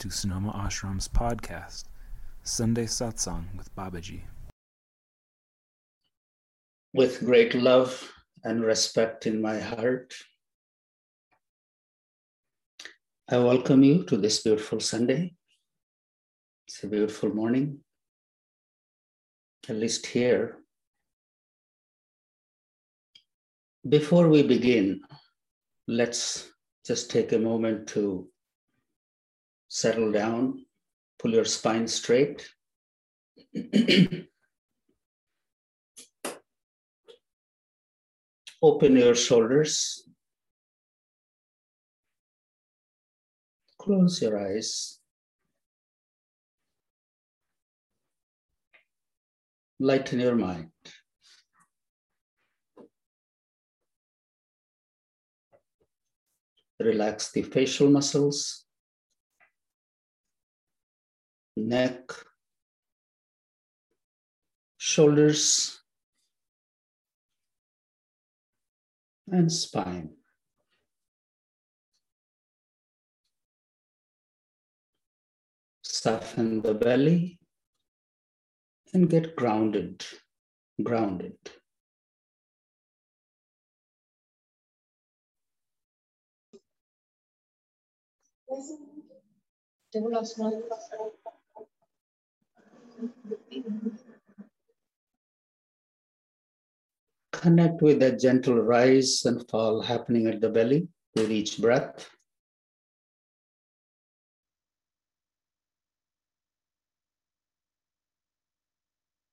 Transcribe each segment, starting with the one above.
To Sonoma Ashram's podcast, Sunday Satsang with Babaji. With great love and respect in my heart, I welcome you to this beautiful Sunday. It's a beautiful morning, at least here. Before we begin, let's just take a moment to settle down, pull your spine straight. Open your shoulders. Close your eyes. Lighten your mind. Relax the facial muscles neck, shoulders, and spine. Soften the belly and get grounded, grounded. Connect with that gentle rise and fall happening at the belly with each breath.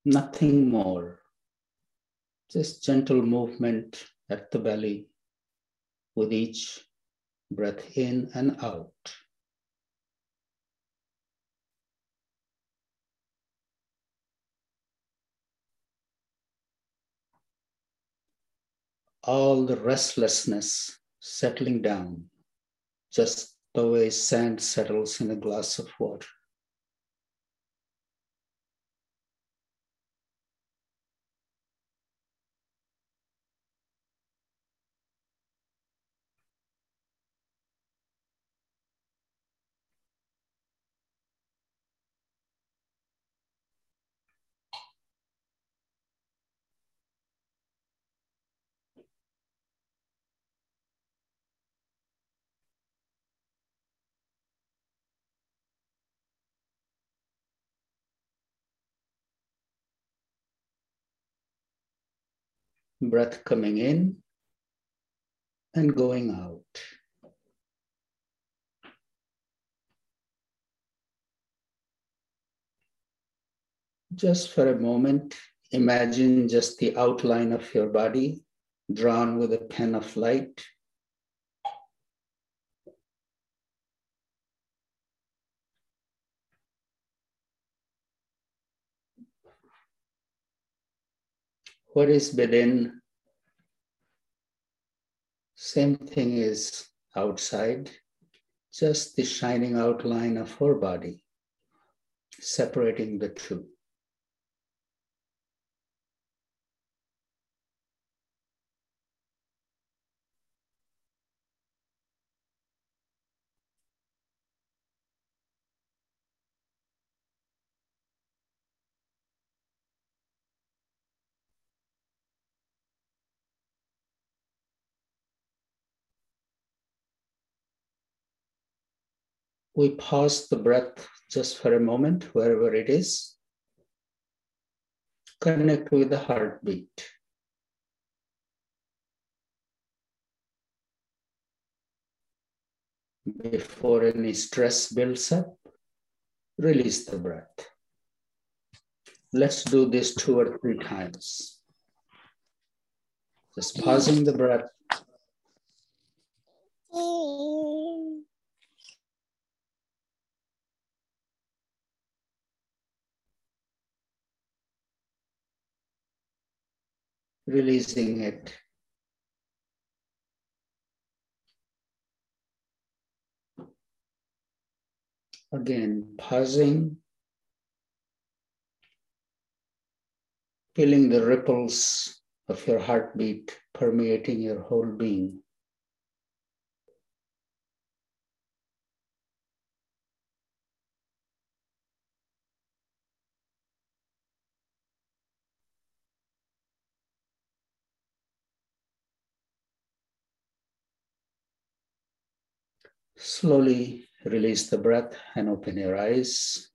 Nothing more, just gentle movement at the belly with each breath in and out. All the restlessness settling down, just the way sand settles in a glass of water. Breath coming in and going out. Just for a moment, imagine just the outline of your body drawn with a pen of light. What is within, same thing is outside, just the shining outline of our body, separating the two. We pause the breath just for a moment, wherever it is. Connect with the heartbeat. Before any stress builds up, release the breath. Let's do this two or three times. Just pausing the breath releasing it. Again, pausing, feeling the ripples of your heartbeat permeating your whole being. Slowly release the breath and open your eyes.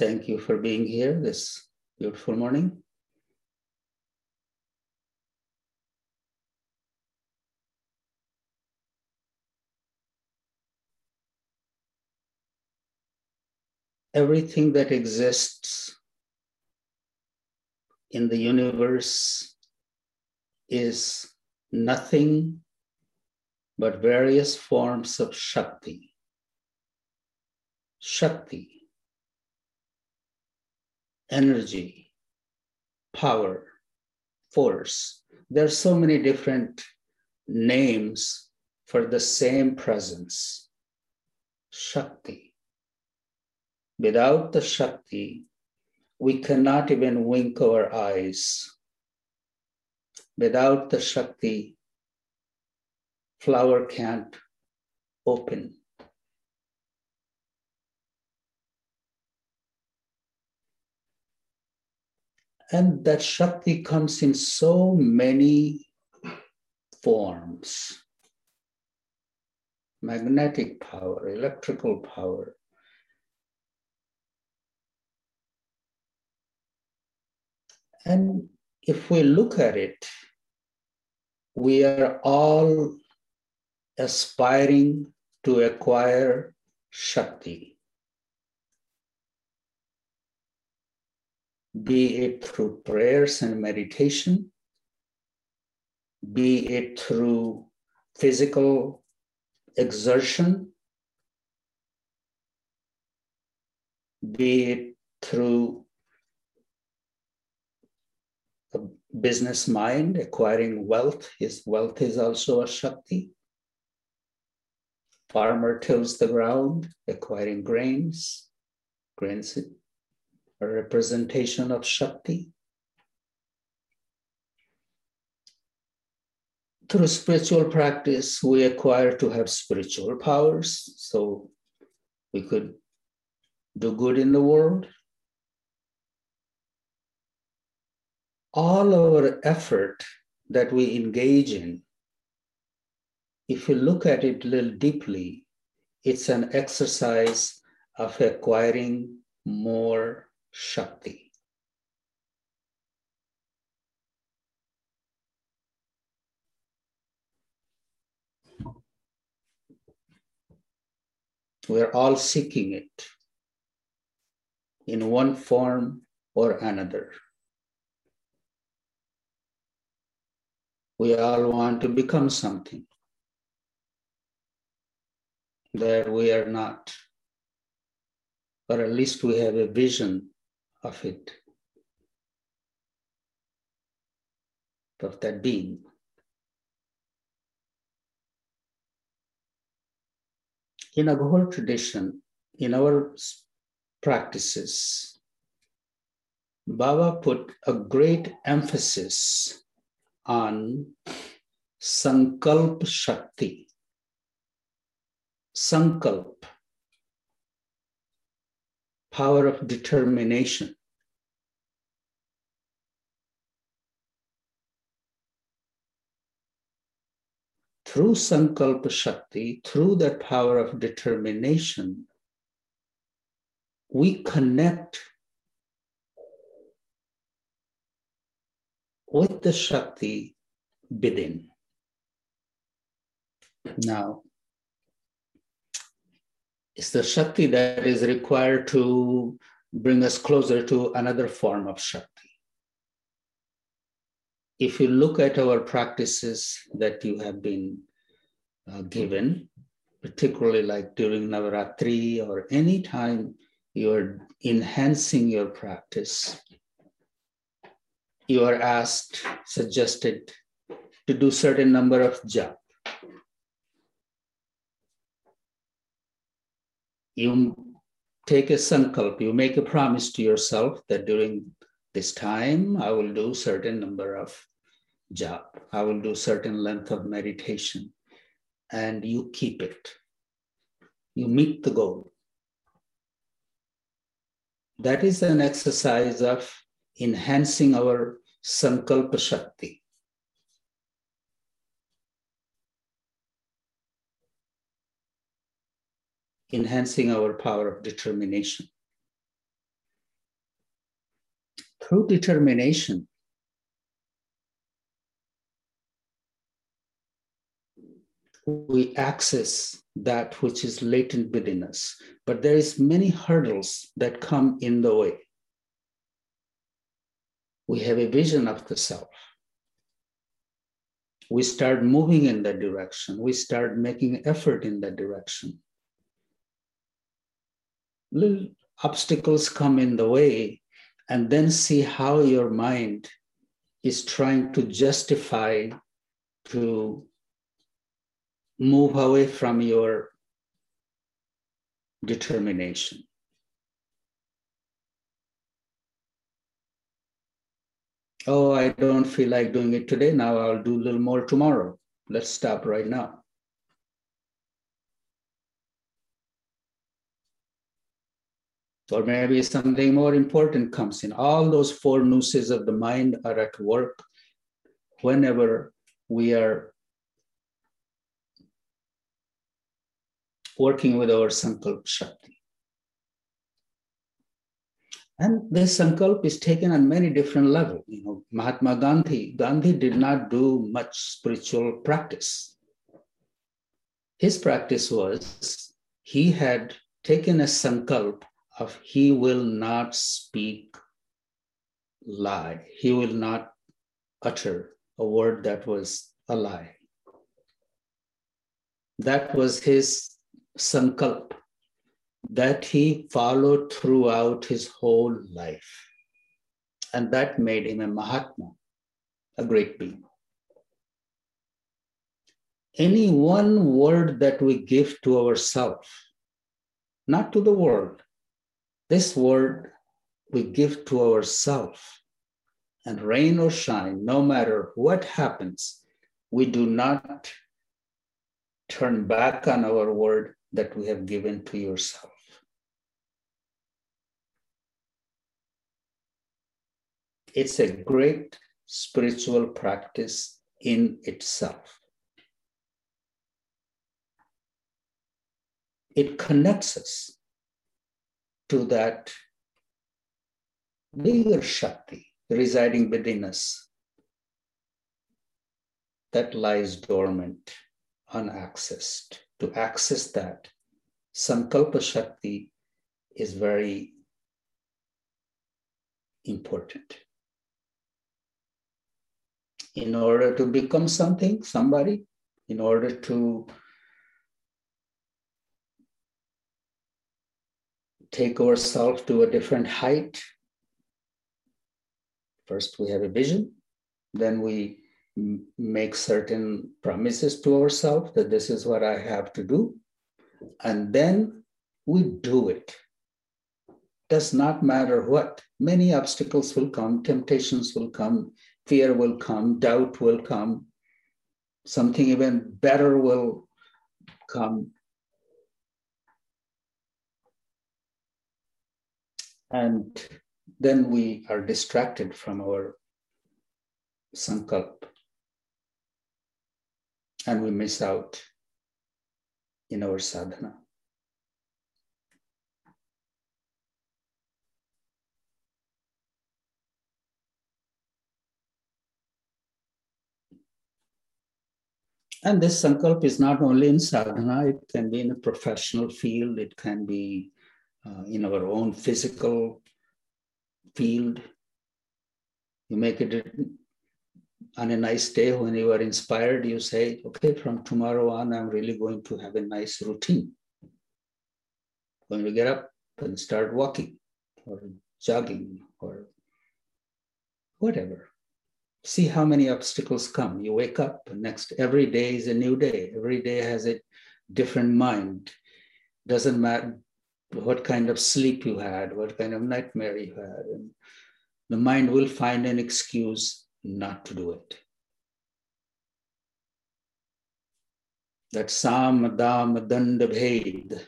Thank you for being here this beautiful morning. Everything that exists in the universe is nothing but various forms of Shakti. Shakti energy, power, force. There are so many different names for the same presence Shakti. Without the Shakti, we cannot even wink our eyes. Without the Shakti, flower can't open. And that Shakti comes in so many forms magnetic power, electrical power. And if we look at it, we are all aspiring to acquire Shakti. be it through prayers and meditation, be it through physical exertion, be it through a business mind, acquiring wealth. His wealth is also a Shakti. Farmer tills the ground, acquiring grains. Grains a representation of Shakti. Through spiritual practice, we acquire to have spiritual powers so we could do good in the world. All our effort that we engage in, if you look at it a little deeply, it's an exercise of acquiring more Shakti. We're all seeking it in one form or another. We all want to become something that we are not, or at least we have a vision of it, of that being. In our whole tradition, in our practices, Baba put a great emphasis on Sankalp Shakti. Sankalp power of determination. Through Sankalp Shakti, through that power of determination, we connect with the Shakti within. Now, it's the Shakti that is required to bring us closer to another form of Shakti. If you look at our practices that you have been uh, given, particularly like during Navaratri or any time you're enhancing your practice, you are asked, suggested to do certain number of japa you take a sankalp, you make a promise to yourself that during this time I will do certain number of japa, I will do certain length of meditation, and you keep it. You meet the goal. That is an exercise of enhancing our Sankalpa Shakti. Enhancing our power of determination. Through determination, we access that which is latent within us but there is many hurdles that come in the way we have a vision of the self. We start moving in that direction. We start making effort in that direction. Little obstacles come in the way and then see how your mind is trying to justify to move away from your determination. Oh, I don't feel like doing it today. Now I'll do a little more tomorrow. Let's stop right now. Or maybe something more important comes in. All those four nooses of the mind are at work whenever we are working with our Sankalp Shakti. And this Sankalp is taken on many different levels. You know, Mahatma Gandhi, Gandhi did not do much spiritual practice. His practice was he had taken a Sankalp of he will not speak lie. He will not utter a word that was a lie. That was his sankalp that he followed throughout his whole life. And that made him a Mahatma, a great being. Any one word that we give to ourselves, not to the world, this word we give to ourselves, and rain or shine, no matter what happens, we do not turn back on our word that we have given to yourself. It's a great spiritual practice in itself. It connects us to that bigger Shakti residing within us that lies dormant, unaccessed to access that, Sankalpa Shakti is very important. In order to become something, somebody, in order to take ourselves to a different height, first we have a vision, then we make certain promises to ourselves that this is what I have to do. And then we do it. Does not matter what. Many obstacles will come, temptations will come, fear will come, doubt will come, something even better will come. And then we are distracted from our sankalp and we miss out in our sadhana. And this sankalp is not only in sadhana, it can be in a professional field, it can be uh, in our own physical field. You make it on a nice day when you are inspired, you say, okay, from tomorrow on, I'm really going to have a nice routine. Going to get up and start walking or jogging or whatever. See how many obstacles come. You wake up, next every day is a new day. Every day has a different mind. Doesn't matter what kind of sleep you had, what kind of nightmare you had. And the mind will find an excuse not to do it. That sam, dam, danda, bhed,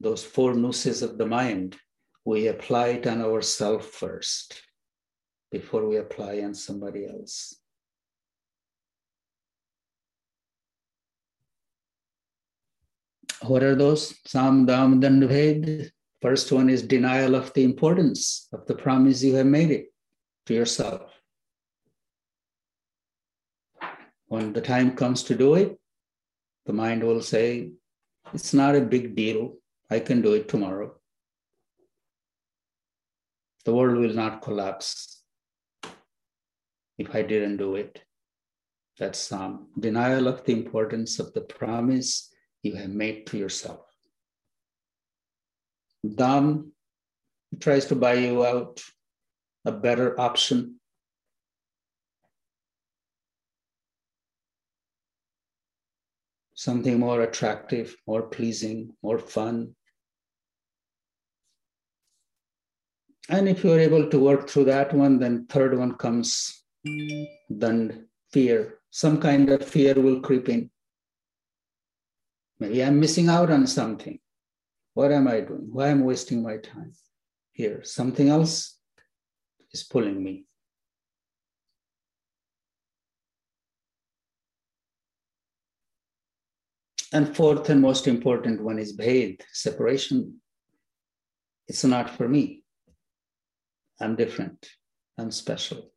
those four nooses of the mind, we apply it on ourselves first. before we apply on somebody else. What are those? Sam, Dam, Danda, Bhed. First one is denial of the importance of the promise you have made it to yourself. When the time comes to do it, the mind will say, It's not a big deal. I can do it tomorrow. The world will not collapse if I didn't do it. That's some denial of the importance of the promise you have made to yourself. Dam tries to buy you out a better option. Something more attractive, more pleasing, more fun. And if you're able to work through that one, then third one comes then fear. Some kind of fear will creep in. Maybe I'm missing out on something. What am I doing? Why am I wasting my time here? Something else is pulling me. And fourth and most important one is bhed, separation. It's not for me. I'm different. I'm special.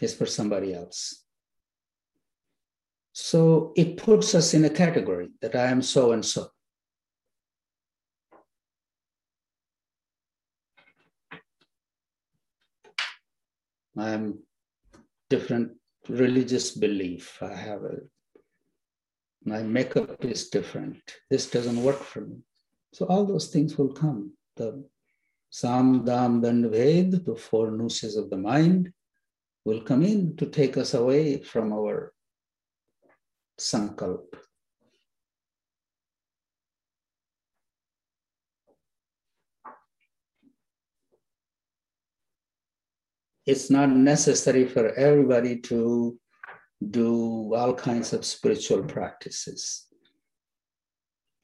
It's for somebody else. So it puts us in a category that I am so and so. I am different religious belief. I have a my makeup is different. This doesn't work for me. So all those things will come. The Sam, Dam, Danda, Bhed, the four nooses of the mind, will come in to take us away from our sankalp. It's not necessary for everybody to do all kinds of spiritual practices,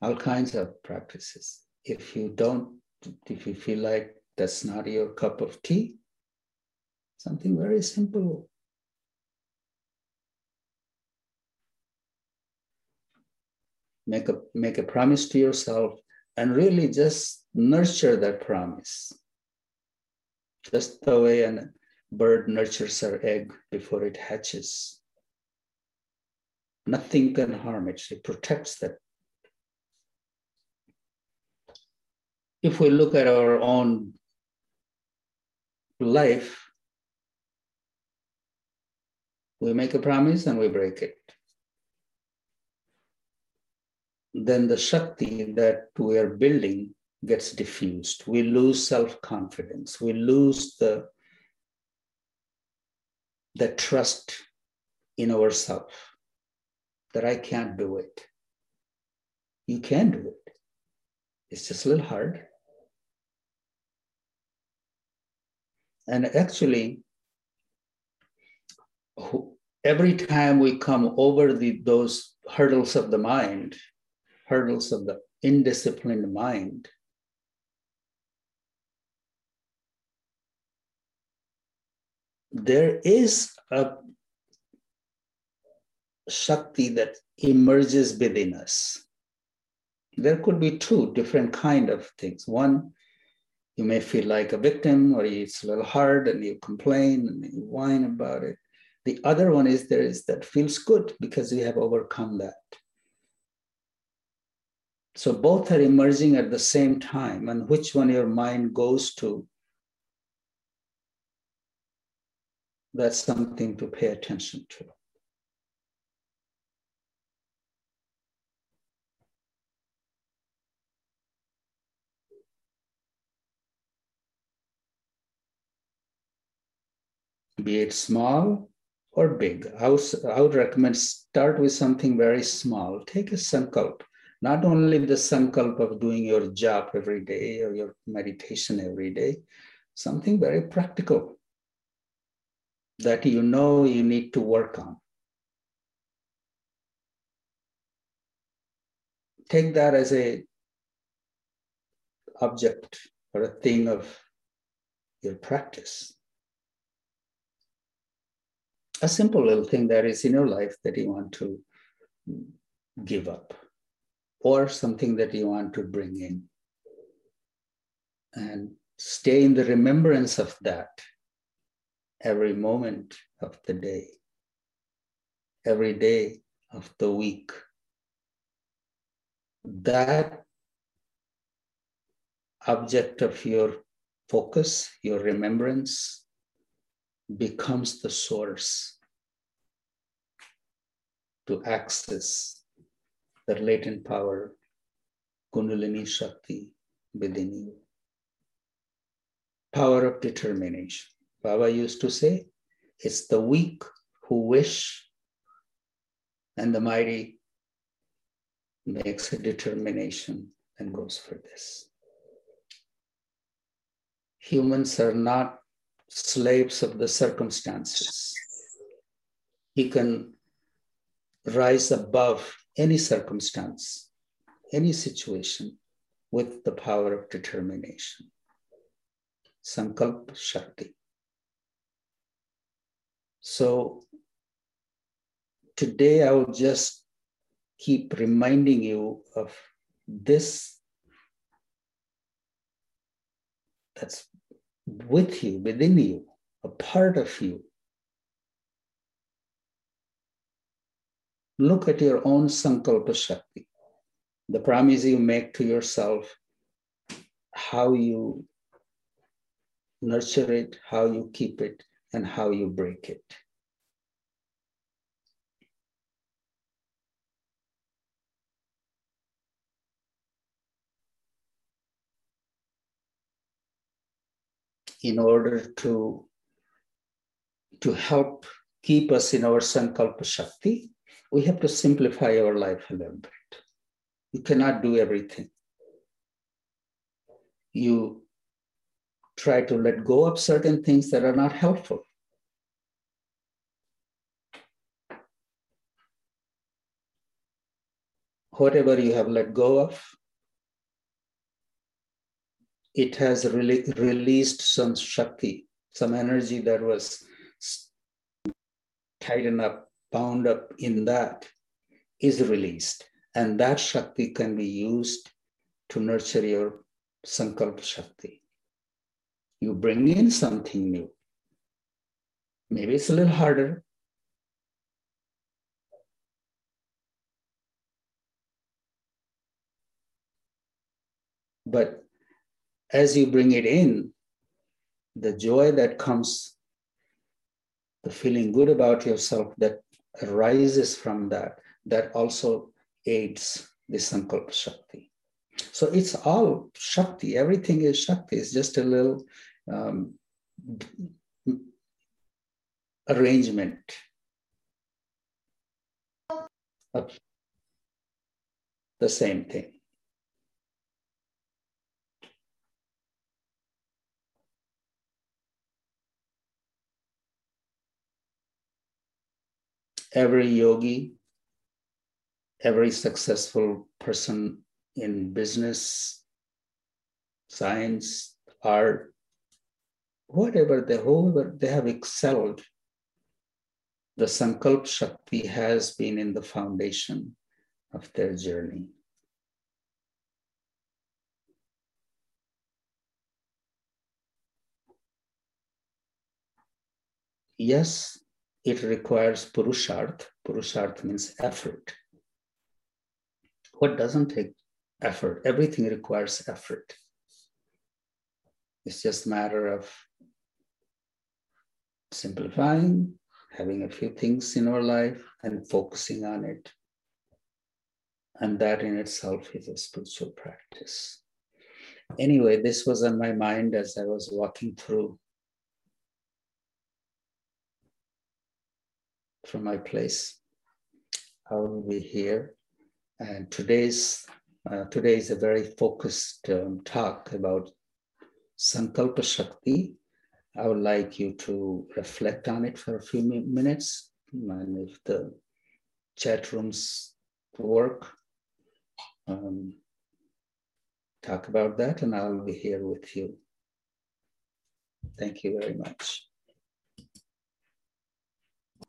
all kinds of practices. If you don't, if you feel like that's not your cup of tea, something very simple. Make a make a promise to yourself and really just nurture that promise. Just the way a bird nurtures her egg before it hatches nothing can harm it it protects that if we look at our own life we make a promise and we break it then the Shakti that we are building gets diffused. We lose self confidence. We lose the, the trust in ourselves that I can't do it. You can do it. It's just a little hard. And actually, every time we come over the, those hurdles of the mind, hurdles of the indisciplined mind. There is a Shakti that emerges within us. There could be two different kind of things. One, you may feel like a victim or it's a little hard and you complain and you whine about it. The other one is there is that feels good because you have overcome that. So both are emerging at the same time, and which one your mind goes to, that's something to pay attention to. Be it small or big. I would, I would recommend start with something very small. Take a sankalp not only the sankalp of doing your job every day or your meditation every day, something very practical that you know you need to work on. Take that as a object or a thing of your practice. A simple little thing that is in your life that you want to give up, or something that you want to bring in. And stay in the remembrance of that every moment of the day, every day of the week. That object of your focus, your remembrance, becomes the source to access the latent power, Kundalini Shakti within you. Power of determination. Baba used to say, it's the weak who wish, and the mighty makes a determination and goes for this. Humans are not slaves of the circumstances. He can rise above any circumstance, any situation with the power of determination. Sankalp Shakti. So today I will just keep reminding you of this that's with you, within you, a part of you. Look at your own Sankalpa Shakti, the promise you make to yourself, how you nurture it, how you keep it, and how you break it. In order to, to help keep us in our Sankalpa Shakti, we have to simplify our life a little bit. You cannot do everything. You try to let go of certain things that are not helpful. Whatever you have let go of, it has really released some Shakti, some energy that was tightened up, bound up in that is released. And that Shakti can be used to nurture your Sankalpa Shakti. You bring in something new. Maybe it's a little harder. But as you bring it in, the joy that comes, the feeling good about yourself that arises from that, that also aids the Sankalpa Shakti. So it's all Shakti, everything is Shakti, it's just a little um, arrangement the same thing. Every yogi, every successful person in business, science, art, whatever they, whoever they have excelled, the Sankalp Shakti has been in the foundation of their journey. Yes, it requires purusharth. Purusharth means effort. What doesn't take effort? Everything requires effort. It's just a matter of simplifying, having a few things in our life and focusing on it. And that in itself is a spiritual practice. Anyway, this was on my mind as I was walking through from my place. I will be here. And today's uh, today is a very focused um, talk about Sankalpa Shakti. I would like you to reflect on it for a few minutes. And if the chat rooms work, um, talk about that, and I'll be here with you. Thank you very much.